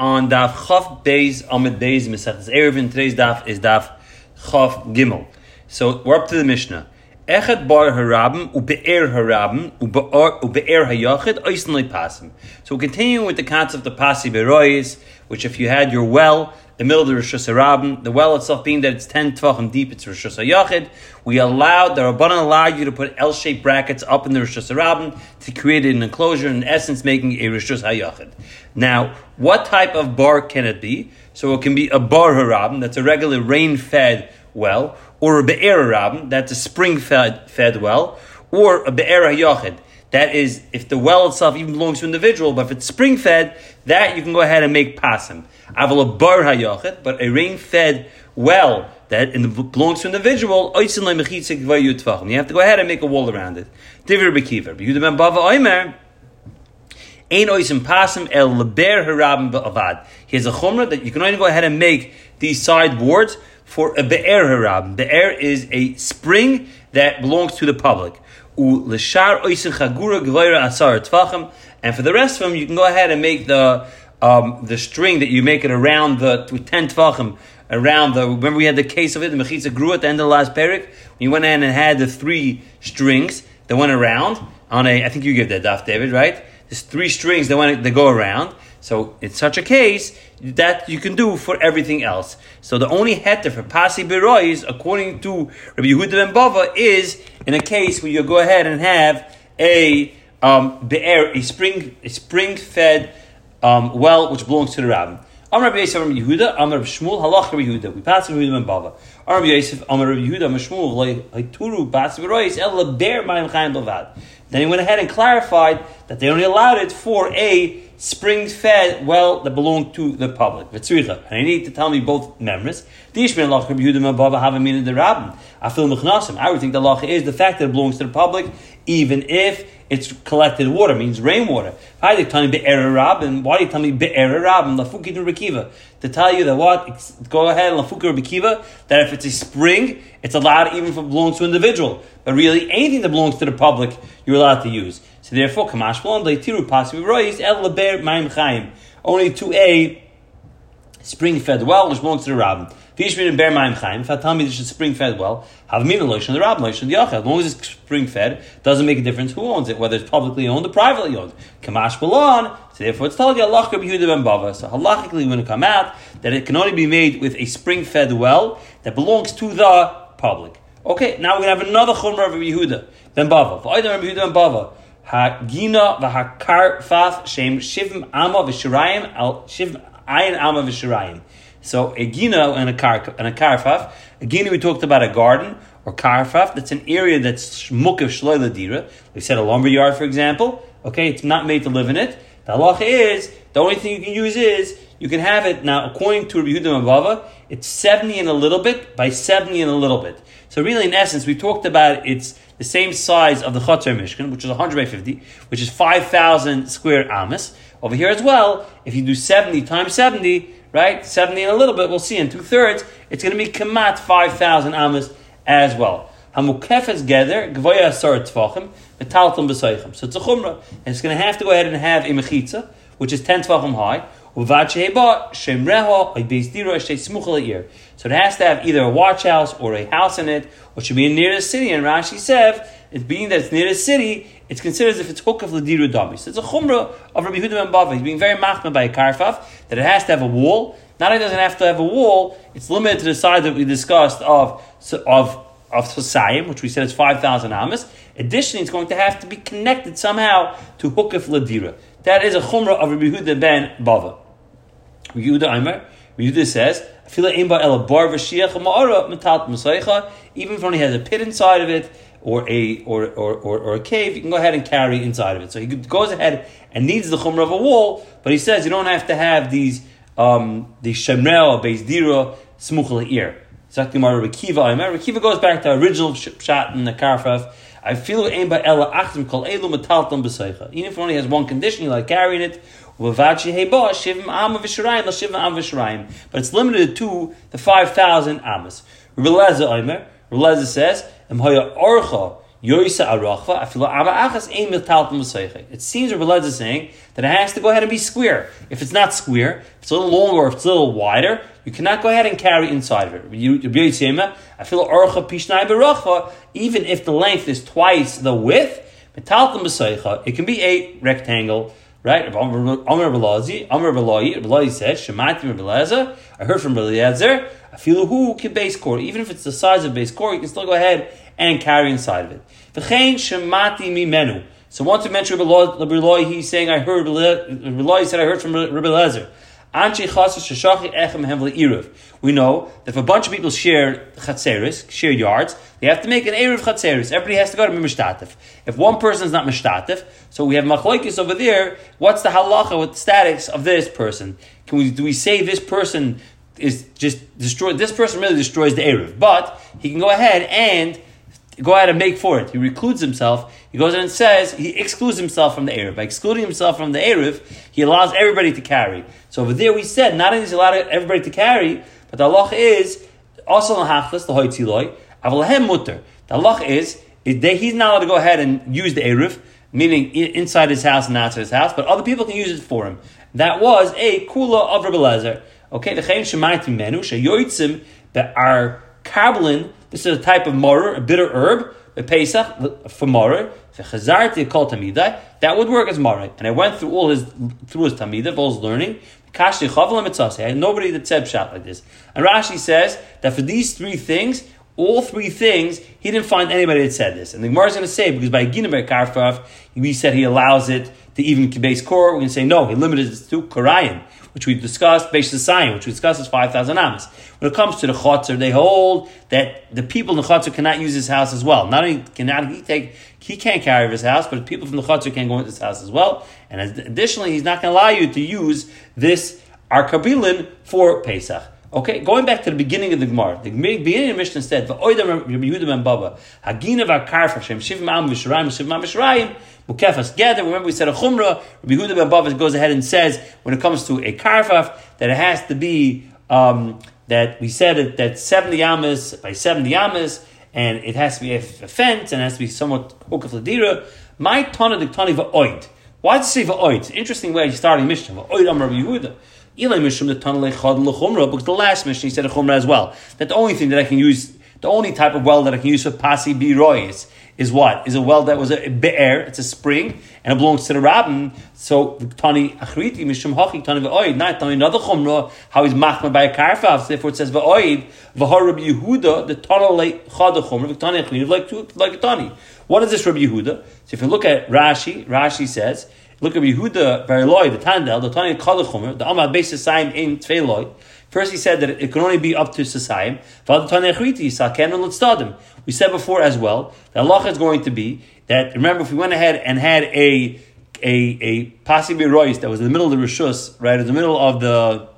on Daf Chaf Beis Amid Beis Mesechus Eruvin. Today's Daf is Daf Chaf Gimel. So we're up to the Mishnah. Echad bar harabim ube'er harabim ube'er hayachid oisin pasim. So we're continuing with the concept of pasi beroyis, which if you had your well, the middle of the Rosh Hashanah, the well itself being that it's 10 tvachim deep, it's Rosh Hashanah, we allowed, the Rabbanan allowed you to put L-shaped brackets up in the Rosh Hashanah to create an enclosure, in essence making a Rosh Hashanah. Now, what type of bar can it be? So it can be a bar harabim, that's a regular rain-fed well, or a be'er harabim, that's a spring-fed fed well, or a be'er hayachid, that is, if the well itself even belongs to an individual, but if it's spring fed, that you can go ahead and make pasim. Aval bar hayochet, but a rain fed well that belongs to an individual, you have to go ahead and make a wall around it. Divir bekiver. Yehuda bava oimer. Ein oisim pasim el harabim. Here's a chumrah that you can only go ahead and make these sideboards for a be'er harabim. Be'er is a spring that belongs to the public. And for the rest of them, you can go ahead and make the um, the string that you make it around the ten tvachim around the. Remember, we had the case of it. The mechitza grew at the end of the last parak. You went in and had the three strings that went around on a. I think you gave that daf, David, right? There's three strings that went that go around. So in such a case, that you can do for everything else. So the only heter for pasi berois, according to Rabbi Yehuda ben Bava, is in a case where you go ahead and have a um, be'er, a spring, a spring fed um, well which belongs to the rabbin. Amar Rabbi Yosef, Amar Yehuda, Amar Shmuel, Halach Rabbi Yehuda. We pass Rabbi Yehuda ben Bava. Amar Rabbi Yosef, Amar Rabbi Yehuda, Amar Shmuel, Haituru, Pasi berois, El Be'er Mayim Chaim Bavad. Then he went ahead and clarified that they only allowed it for a spring fed well that belonged to the public. And I need to tell me both memories. I would think the law is the fact that it belongs to the public, even if it's collected water, means rainwater. Why do you tell me be'er Why do you tell me be'er rabin? Lafuki rekiva to tell you that what? Go ahead, lafuki that if it's a spring, it's allowed even if it belongs to an individual. But really, anything that belongs to the public, you're allowed to use. So therefore, kamash tiru pasiv rois el leber ma'im chaim only to a spring fed well which belongs to the rabbin. Vishmin and bear ma'im chaim. If I tell me this is spring fed well, have mina lotion the rabbin lotion the yachad. As long as it's spring fed, doesn't make a difference who owns it, whether it's publicly owned or privately owned. Kamash blon. So therefore, it's told you Allah ben Bava. So halachically, when it come out that it can only be made with a spring fed well that belongs to the public. Okay, now we're going to have another chumrah of Yehuda ben Bava. For Rabbi Yehuda ben Bava, Hagina v'hakar faf shem shivim ama v'shirayim al shivim ayin ama v'shirayim. So a gina and a kar and a karfaf. A gina we talked about a garden or karfaf. That's an area that's shmuk of shloila dira. We said a lumber yard, for example. Okay, it's not made to live in it. The halacha is the only thing you can use is you can have it now. According to Rabbi Yehuda Bava, it's seventy and a little bit by seventy and a little bit. So really, in essence, we talked about it's the same size of the Chatzar Mishkan, which is 100 by 50, which is 5,000 square amas. Over here as well, if you do 70 times 70, right, 70 and a little bit, we'll see in two thirds, it's going to be kamat 5,000 amas as well. Hamukefes gather, gvoya asar tvachim, metaltum. So it's a chumrah, and it's going to have to go ahead and have a mechitza, which is 10 tvachim high, so it has to have either a watch house or a house in it, or should be near the city. And Rashi says, it being that it's near the city, it's considered as if it's hook of Ladiru Dami. So it's a chumrah of Rabbi Huda ben Bava. He's being very machmah by a karfaf, that it has to have a wall. Not only does it have to have a wall, it's limited to the size that we discussed of, of of Tosayim, which we said is 5,000 amas. Additionally, it's going to have to be connected somehow to Hukaf Ladira. That is a chumrah of Rabbi Yehuda ben Bava. Rabbi Yehuda Aimer, Rabbi Yehuda says, even if only has a pit inside of it, or a or, or, or, or, a cave, you can go ahead and carry inside of it. So he goes ahead and needs the chumrah of a wall, but he says you don't have to have these um, the shemrel, beis dira, smuchel ear. Exactly, Rabbi Kiva. Rabbi Kiva goes back to the original shot in the karfaf. I feel aim by ella achtim kol elu metaltam b'seicha. Even if only has one condition, you like carrying it. But it's limited to the 5,000 amas. Releza Omer, Releza says, Emhoya orcha Yoisa arachva, afilo ama achas ein. It seems Rabbi Lez is saying that it has to go ahead and be square. If it's not square, if it's a little longer, if it's a little wider, you cannot go ahead and carry inside of it. Afilo archa pishnai berachva, even if the length is twice the width, v'seiche, it can be a rectangle. Right? Amr Belazi, Amr Belai, Belai said, Shemati Belaza, I heard from Beliezer, I feel who can base core. Even if it's the size of base core, you can still go ahead and carry inside of it. V'chein shemati mimenu. So once we mention Rabbi Loi, he's saying, I heard, Rabbi said, I heard from Rabbi Lezer. We know that if a bunch of people share chatzeris, share yards, they have to make an eruv chatzeris. Everybody has to go to mishtatif. If one person is not mishtatif, so we have machlokes over there. What's the halacha with the status of this person? Can we do we say this person is just destroyed? This person really destroys the eruv, but he can go ahead and go ahead and make for it. He recludes himself. He goes in and says he excludes himself from the Eruv. By excluding himself from the Eruv, he allows everybody to carry. So over there we said not only is he allowed everybody to carry, but the Allah is also hachlas the hoitziloi avalahem mutter. The Allah is, he's not allowed to go ahead and use the Eruv, meaning inside his house and outside his house, but other people can use it for him. That was a kula of Rabbi. Okay, the chaim shemaiti menu sheyoitzim that are kabbalin this is a type of morer, a bitter herb, The Pesach for morer. Chazarti called tamidai. That would work as morer. And I went through all his through his tamida, all his learning. Kashi I had nobody that said shot like this. And Rashi says that for these three things, all three things, he didn't find anybody that said this. And the Gemara is going to say, because by Ginaber Karfaf, we said he allows it to even base core, we're going to say no, he limited it to Korayim which we've discussed, based Sayin, which we discussed is 5,000 amas. When it comes to the Chotzer, they hold that the people in the Chotzer cannot use his house as well. Not only cannot he take, he can't carry his house, but people from the Chotzer can go into his house as well. And additionally, he's not going to allow you to use this Arkabilin for Pesach. Okay, going back to the beginning of the Gemara, the beginning of the Mishnah said, "V'oidam Rabbi Yehuda ben Baba, Hagina v'Karfa Shem Shivim Am V'Shirayim Shivim Am Mukefas Gather." Remember, we said a Chumrah. Rabbi Yehuda ben Baba goes ahead and says, when it comes to a Karfaf, that it has to be um, that we said it, that seventy amas by seventy amas, and it has to be a, a fence and it has to be somewhat hukaf ladira. My tana the tani va'oid. Why does it say va'oid? Interesting way of starting Mishnah. Va'oid Am Rabbi Yehuda. Because the last mission he said a chumrah as well. That the only thing that I can use, the only type of well that I can use for pasi biroyis is what? Is a well that was a be'er, it's a spring, and it belongs to the rabbin. So tani achriti mishum hachi tani v'oid. Not tani another chumrah how he's machma by a karfav. Therefore it says v'oid v'har Rabbi Yehuda the tana like chada chumrah v'tani achriti like like a tani. What is this Rabbi Yehuda? So if you look at Rashi, Rashi says Look at Yehuda Bariloi, the Tandel, the Tani Tanya Kalachumer, the Amad Beis Sasayim in Tveiloi. First, he said that it can only be up to Sasayim. We said before as well that Allah is going to be that. Remember, if we went ahead and had a a a possibly rois that was in the middle of the rishus, right, in the middle of the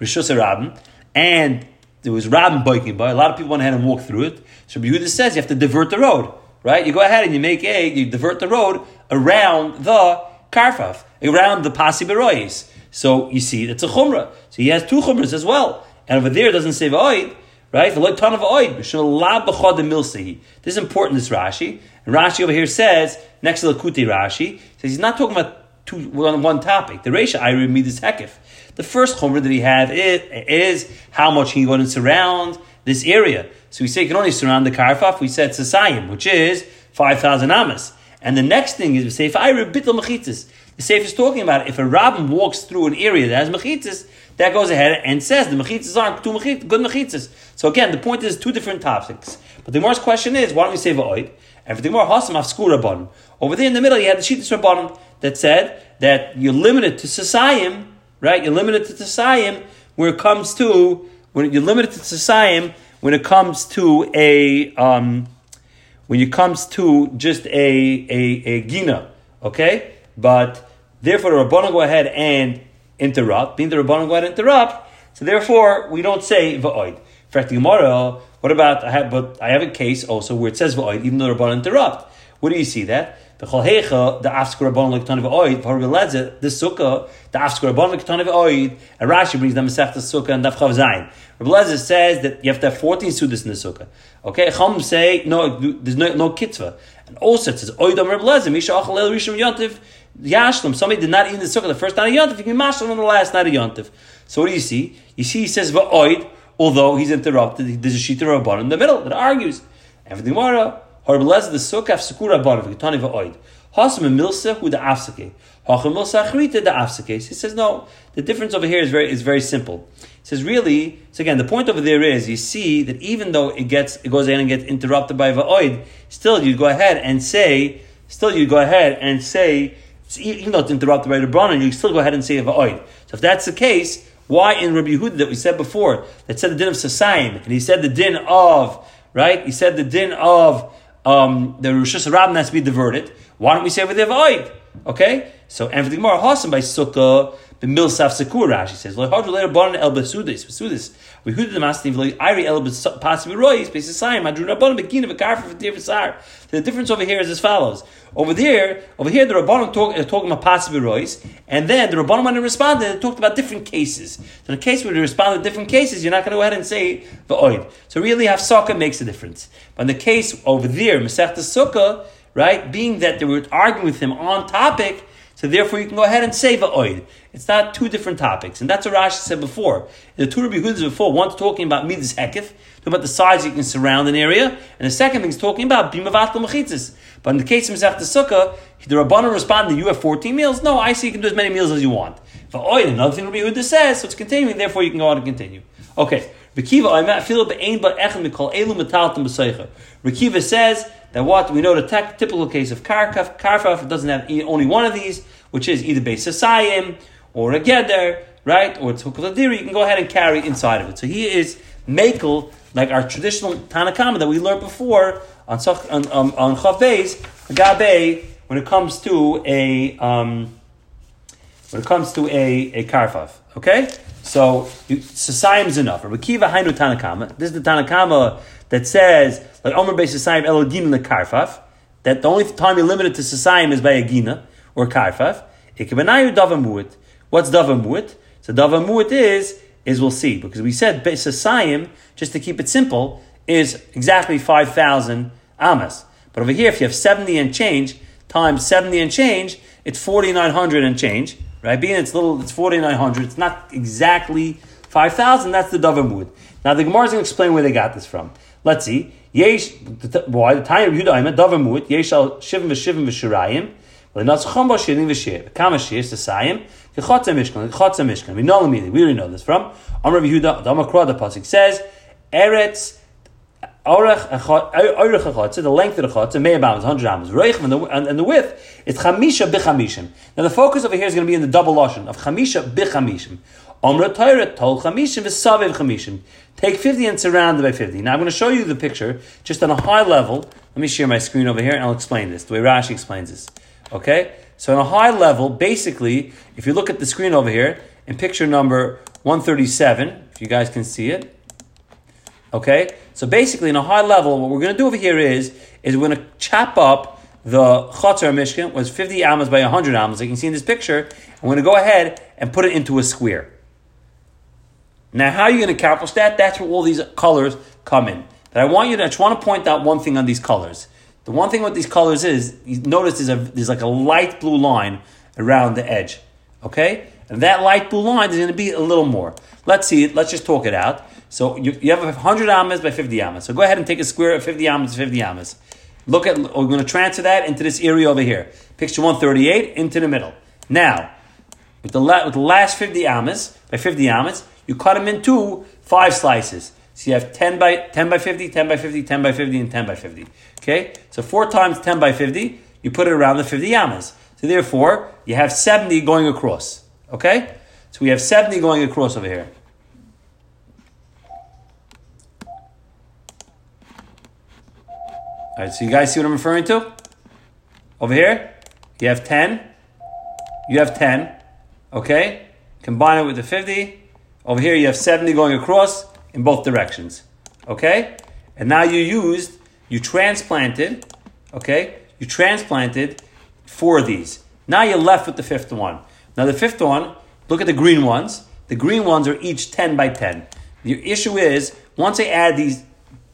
rishus rabin, and there was rabin biking by. A lot of people went ahead and walked through it. So Yehuda says you have to divert the road right? You go ahead and you make a, you divert the road around the karfaf, around the pasi berois. So you see, it's a chumrah. So he has two chumras as well. And over there it doesn't say v'oid, right? This is important, this Rashi. And Rashi over here says, next to the Kuti Rashi, says he's not talking about two, one, one topic. The Resha, I read this hekif. The first chumrah that he had is, is how much he going to surround this area. So we say you can only surround the karfaf. We said sasayim, which is five thousand amas. And the next thing is we say if I bittel mechitzis. The Sefer is talking about if a rabbin walks through an area that has mechitzis, that goes ahead and says the mechitzis aren't two mechit, good mechitzis. So again, the point is two different topics. But the Gemara's question is, why don't we say va'oid? And for the Gemara, hasam afskur rabbanon. Over there in the middle, you had the shittis rabbanon that said that you're limited to sasayim, right? You're limited to sasayim where it comes to when you're limited to sasayim when it comes to a um, when it comes to just a a, a gina, okay? But therefore the Rabbanon go ahead and interrupt. Being the Rabbanon go ahead and interrupt, so therefore we don't say va'oid. In fact, tomorrow, what about I have but I have a case also where it says va'oid, even though the Rabbanon interrupt. Where do you see that? the cholhecha, the afskar rabban l'ktan of oid, v'harbeleze, the sukkah, the afskar rabban l'ktan of oid, and Rashi brings the sukkah and Daf Chav Zayin. Rabbi says that you have to have 14 sudas in the sukkah. Okay, Chum say, no, there's no, no kitzvah. And also it says, oidam Rabbi Lezer, misha achal el rishon yashlam, somebody did not eat in the sukkah the first night of yontiv, you can mashlam on the last night of yontiv. So what do you see? You see he says, va'oid, although he's interrupted, there's a shita rabban in the middle that argues. The Gemara, Harbelez the sukkah sekura banav kitani va'oid. Hasam milsa hu the afsake. Hacham milsa achrita the afsake. He says no. The difference over here is very is very simple. He says really. So again, the point over there is you see that even though it gets it goes in and gets interrupted by va'oid, still you go ahead and say still you go ahead and say even though it's interrupted by the Rabbanan, you still go ahead and say va'oid. So if that's the case, why in Rabbi Yehuda that we said before that said the din of Sasayim and he said the din of right? He said the din of um, the Rosh Hashanah has to be diverted. Why don't we say over there V'oid? Okay? So, and for the Gemara, by Sukkah, Milsaf Sekur Rashi says, Lo Hadru later born El Besudis, Besudis. We heard the Master Iri El Pasibi Roy, Space Sayim, Madru Rabban, Begin of a Karfa for Dir Vasar. The difference over here is as follows. Over there, over here, the Rabbanim talk, are talking about Pasibi Roys, and then the Rabbanim, when they responded, they talked about different cases. So in a case where they respond to different cases, you're not going to go ahead and say V'oid. So really, Hafsaka makes a difference. But in the case over there, Masechta Sukkah, right, being that they were arguing with him on topic, so therefore you can go ahead and say va'oid. It's not two different topics. And that's what Rashi said before. The two Rabbi before, one's talking about midas hekif, talking about the size you can surround an area, and the second thing is talking about bimavat machitzis. But in the case of Masech Sukkah, the Rabbanon responded, you have 14 meals? No, I see you can do as many meals as you want. Va'oid, another thing Rabbi Yehuda says, so it's continuing, therefore you can go on and continue. Okay. Rekiva says that what we know the typical case of karkaf, karfaf doesn't have only one of these, which is either base asayim or a geder, right, or it's hukaladiri. You can go ahead and carry inside of it. So he is makel like our traditional tanakama that we learned before on on on, on chavbeis gabe when it comes to a um, when it comes to a a karfaf. Okay, so Sasayim is enough. Rabbi Kiva Hainu Tanakama. This is the Tanakama that says like Omer Beis Sasayim Elodin the Karfaf. That the only time you're limited to Sasayim is by a Gina or Karfaf. Ikebenayu Davamuit. What's Davamuit? So Davamuit is is we'll see because we said Beis Sasayim just to keep it simple is exactly five thousand amas. But over here, if you have seventy and change times seventy and change, it's forty nine hundred and change. Right? Being it's little, it's 4,900. It's not exactly 5,000. That's the Davamud. Now the Gemara is going to explain where they got this from. Let's see. Yesh, why the time of Yudayim, Davamud, Yesh al Shivim v'Shivim v'Shirayim, L'natzchom bo Shirim v'Shir, Kama Shir, Sasayim, Kechotza Mishkan, Kechotza Mishkan. We know immediately. We already know this from. Amr Yehuda, the Amakra, the Pasuk says, Eretz Orech echotze, the length of the chotze, may about 100 amos. Reich and the, and, the width is chamisha bichamishim. Now the focus over here is going to be in the double lashon of chamisha bichamishim. Omra Torah tol chamishim v'saviv chamishim. Take 50 and surround it by 50. Now I'm going to show you the picture just on a high level. Let me share my screen over here and I'll explain this, the way Rashi explains this. Okay? So on a high level, basically, if you look at the screen over here, in picture number 137, if you guys can see it, Okay? So basically, in a high level, what we're going to do over here is, is we're going to chop up the Chatzar Mishkan, was 50 amas by 100 amas, like you can see in this picture, we're going to go ahead and put it into a square. Now, how are you going to accomplish that? That's where all these colors come in. But I want you to, I just want to point out one thing on these colors. The one thing with these colors is, you notice there's, a, there's like a light blue line around the edge. Okay? And that light blue line is going to be a little more. Let's see it. Let's just talk it out. So you, you have 100 amas by 50 amas. So go ahead and take a square of 50 amas 50 amas. Look at, we're going to transfer that into this area over here. Picture 138 into the middle. Now, with the, la- with the last 50 amas by 50 amas, you cut them into five slices. So you have 10 by 10 by 50, 10 by 50, 10 by 50, and 10 by 50. Okay? So four times 10 by 50, you put it around the 50 amas. So therefore, you have 70 going across. Okay? So we have 70 going across over here. All right, so you guys see what I'm referring to? Over here, you have 10. You have 10. Okay? Combine it with the 50. Over here, you have 70 going across in both directions. Okay? And now you used, you transplanted, okay? You transplanted four of these. Now you're left with the fifth one. Now the fifth one, look at the green ones. The green ones are each 10 by 10. The issue is, once I add these,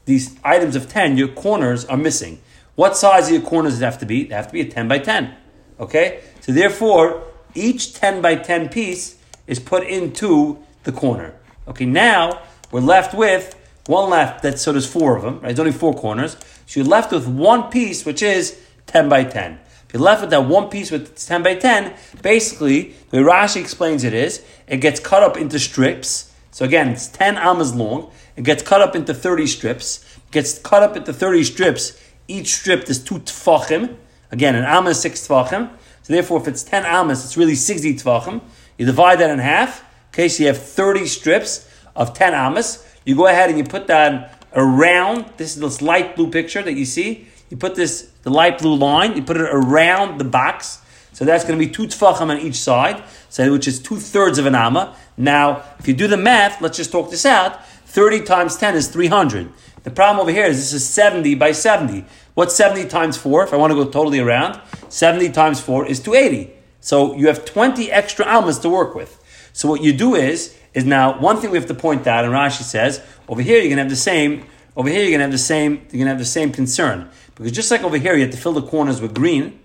these items of 10, your corners are missing. What size do your corners have to be? They have to be a 10 by 10. Okay? So therefore, each 10 by 10 piece is put into the corner. Okay, now we're left with one left, that, so there's four of them, right? There's only four corners. So you're left with one piece, which is 10 by 10. If you're left with that one piece with 10 by 10, basically, the way Rashi explains it is, it gets cut up into strips. So again, it's 10 amas long. It gets cut up into 30 strips. It gets cut up into 30 strips. Each strip is two tfachim. Again, an amma is six tfachim. So therefore, if it's 10 amas, it's really 60 tfachim. You divide that in half. Okay, so you have 30 strips of 10 amas. You go ahead and you put that around this, is this light blue picture that you see. You put this, the light blue line, you put it around the box. So that's going to be two tfachim on each side, so which is two thirds of an amma. Now, if you do the math, let's just talk this out. 30 times 10 is 300. The problem over here is this is 70 by 70. What's 70 times 4? If I want to go totally around, 70 times 4 is 280. So you have 20 extra almas to work with. So what you do is, is now one thing we have to point out, and Rashi says, over here you're gonna have the same, over here you're gonna have the same, you're gonna have the same concern. Because just like over here you have to fill the corners with green,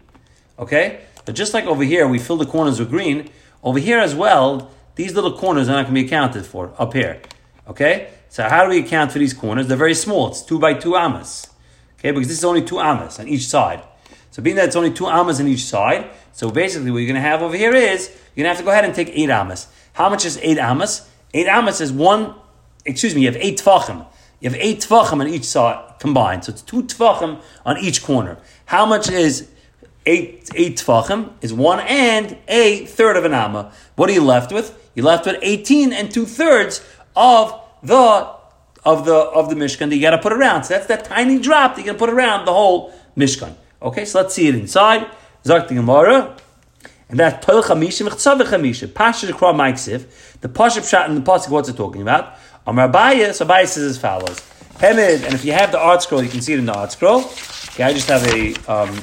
okay? But just like over here we fill the corners with green, over here as well, these little corners are not gonna be accounted for up here. Okay? So how do we account for these corners? They're very small. It's two by two amas. Okay, because this is only two amas on each side. So being that it's only two amas on each side, so basically what you're going to have over here is you're going to have to go ahead and take eight amas. How much is eight amas? Eight amas is one, excuse me, you have eight tfachim. You have eight tfachim on each side combined. So it's two tfachim on each corner. How much is eight, eight tfachim? Is one and a third of an amma. What are you left with? You're left with 18 and two thirds of the of the of the Mishkan that you got to put around. So that's that tiny drop that you got to put around the whole Mishkan. Okay, so let's see it inside. Zak the Gemara. And that's Toil Chamisha Mechtzav Chamisha. Pasha Kra Maiksiv. The Pasha Pshat and the Pasuk, what's it talking about? Amar Abaya, so Abaya says as follows. Hemid, and if you have the ArtScroll, you can see it in the ArtScroll. Okay, I just have a, um,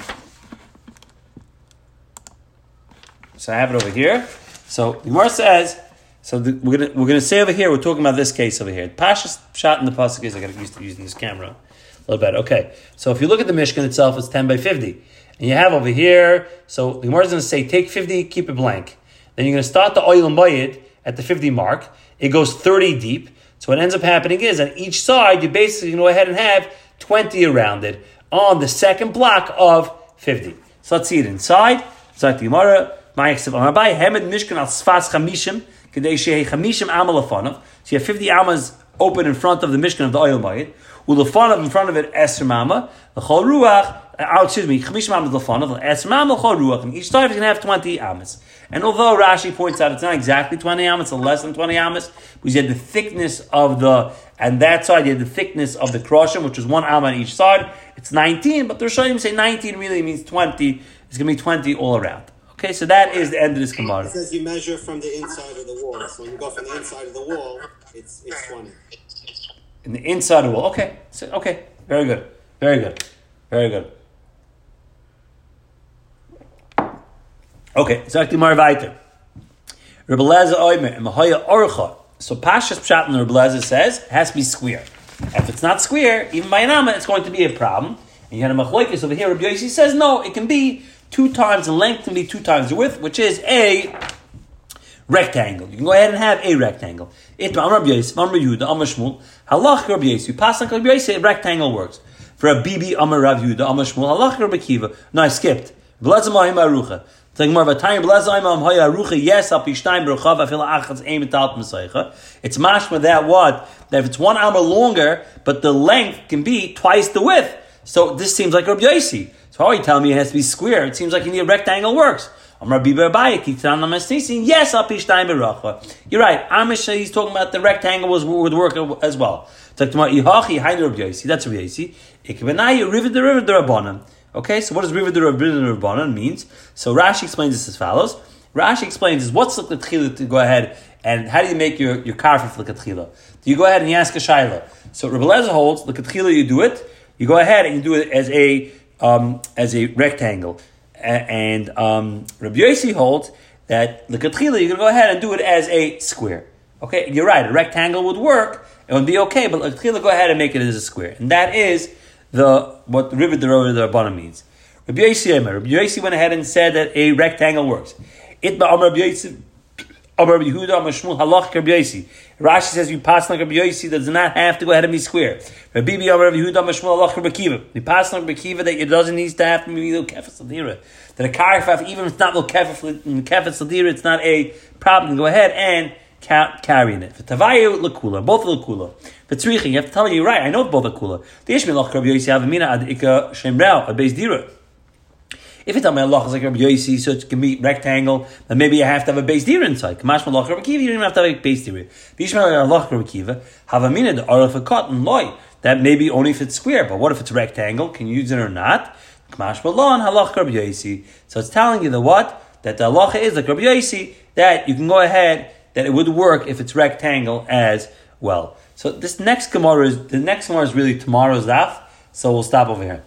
so I have it over here. So the Gemara says, so the, we're gonna we're gonna say over here, we're talking about this case over here. Pasha's shot in the pasuk is I got used to using this camera little. Okay, so if you look at the Mishkan itself, it's ten by fifty, and you have over here. So the Gemara is going to say take fifty, keep it blank. Then you're going to start the oil and bayit at the fifty mark. It goes thirty deep. So what ends up happening is on each side, you basically go ahead and have twenty around it on the second block of fifty. So let's see it inside. So the Gemara, Ma'aksiv Amabai Hemed Mishkan al Sfas Chamishim. So you have 50 amas open in front of the Mishkan of the oil bayit. Ulafanav in front of it Esr Mama. The Chol Ruach, uh, excuse me, Chamish Mama Lafanav, Esr Mama, Chol Ruach. And each side is going to have 20 amas. And although Rashi points out it's not exactly 20 amas, it's less than 20 amas, because you had the thickness of the, and that side you had the thickness of the croshim, which is one amma on each side. It's 19, but the Rishonim say 19 really means 20. It's going to be 20 all around. Okay, so that is the end of this Gemara. It says you measure from the inside of the wall. So when you go from the inside of the wall, it's, it's 20. In the inside wall. Okay, so, okay, very good, very good, very good. Okay, weiter. Rebbe Lezer Oimer and Mahaya Orcha. So Pashas Pshat and Rebbe Lezer says it has to be square. If it's not square, even by an amma, it's going to be a problem. And you had a machlokes over here. Yossi says no, it can be two times the length, can be two times the width, which is a rectangle. You can go ahead and have a rectangle. It Amar Yosef, Amar Yehuda, Amar Shmuel, Halach. You pass on Rabbi rectangle works. For a Halach Rabbi Kiva. No, I skipped. Yes. It's mashma that what that if it's one hour longer, but the length can be twice the width. So this seems like Rabbi Yossi. So how are you telling me it has to be square? It seems like you need a rectangle works. Yes, You're right. Amish, he's talking about the rectangle was would work as well. That's Rabbi the the Rabbanim. Okay, so what does river the Rabbanim means? So Rashi explains this as follows. Rashi explains is what's the tchila to go ahead and how do you make your your car for the l'katchila? Do you go ahead and you ask a shaila? So Rabbi Lezer holds the l'katchila you do it. You go ahead and you do it as a um, as a rectangle. And um, Rabbi Yossi holds that the Katchila, you're going to go ahead and do it as a square. Okay, you're right, a rectangle would work, it would be okay, but Katchila, go ahead and make it as a square. And that is the what Rivet the Road the Rabbana means. Rabbi Yossi, Rabbi went ahead and said that a rectangle works. Rabbi Yehuda, Amar Shmuel, Halach Rabbi. Rashi says you pass like Rabbi that does not have to go ahead and be square. Rabbi Bibi Amar Yehuda, Amar Shmuel, Halach Rabbi Kiva. You pass like Rabbi Kiva that it doesn't need to have to be little kefas ladira. That a karifaf, even if it's not little kefas ladira, it's not a problem. Go ahead and carrying it. For Tavayu Lakula, both Lakula. For Tzricha, you have to tell me, you're right, I know both Lakula. The Ishmael Rabbi Yossi Avamina Ad Ika a base dira. If it's my Allah is like Rabbi Yossi, so it can be rectangle, then maybe you have to have a base deer inside. Kamash Malach Rabbi Kiva, you don't even have to have a base deer. Bishmael Allah Rabbi Kiva, have a minute, or if a cotton loy, that maybe only if it's square, but what if it's rectangle? Can you use it or not? Kamash Malon, Halach Rabbi Yossi. So it's telling you the what? That the Allah is like Rabbi Yossi, that you can go ahead, that it would work if it's rectangle as well. So this next Gemara is, the next Gemara is really tomorrow's daf, so we'll stop over here.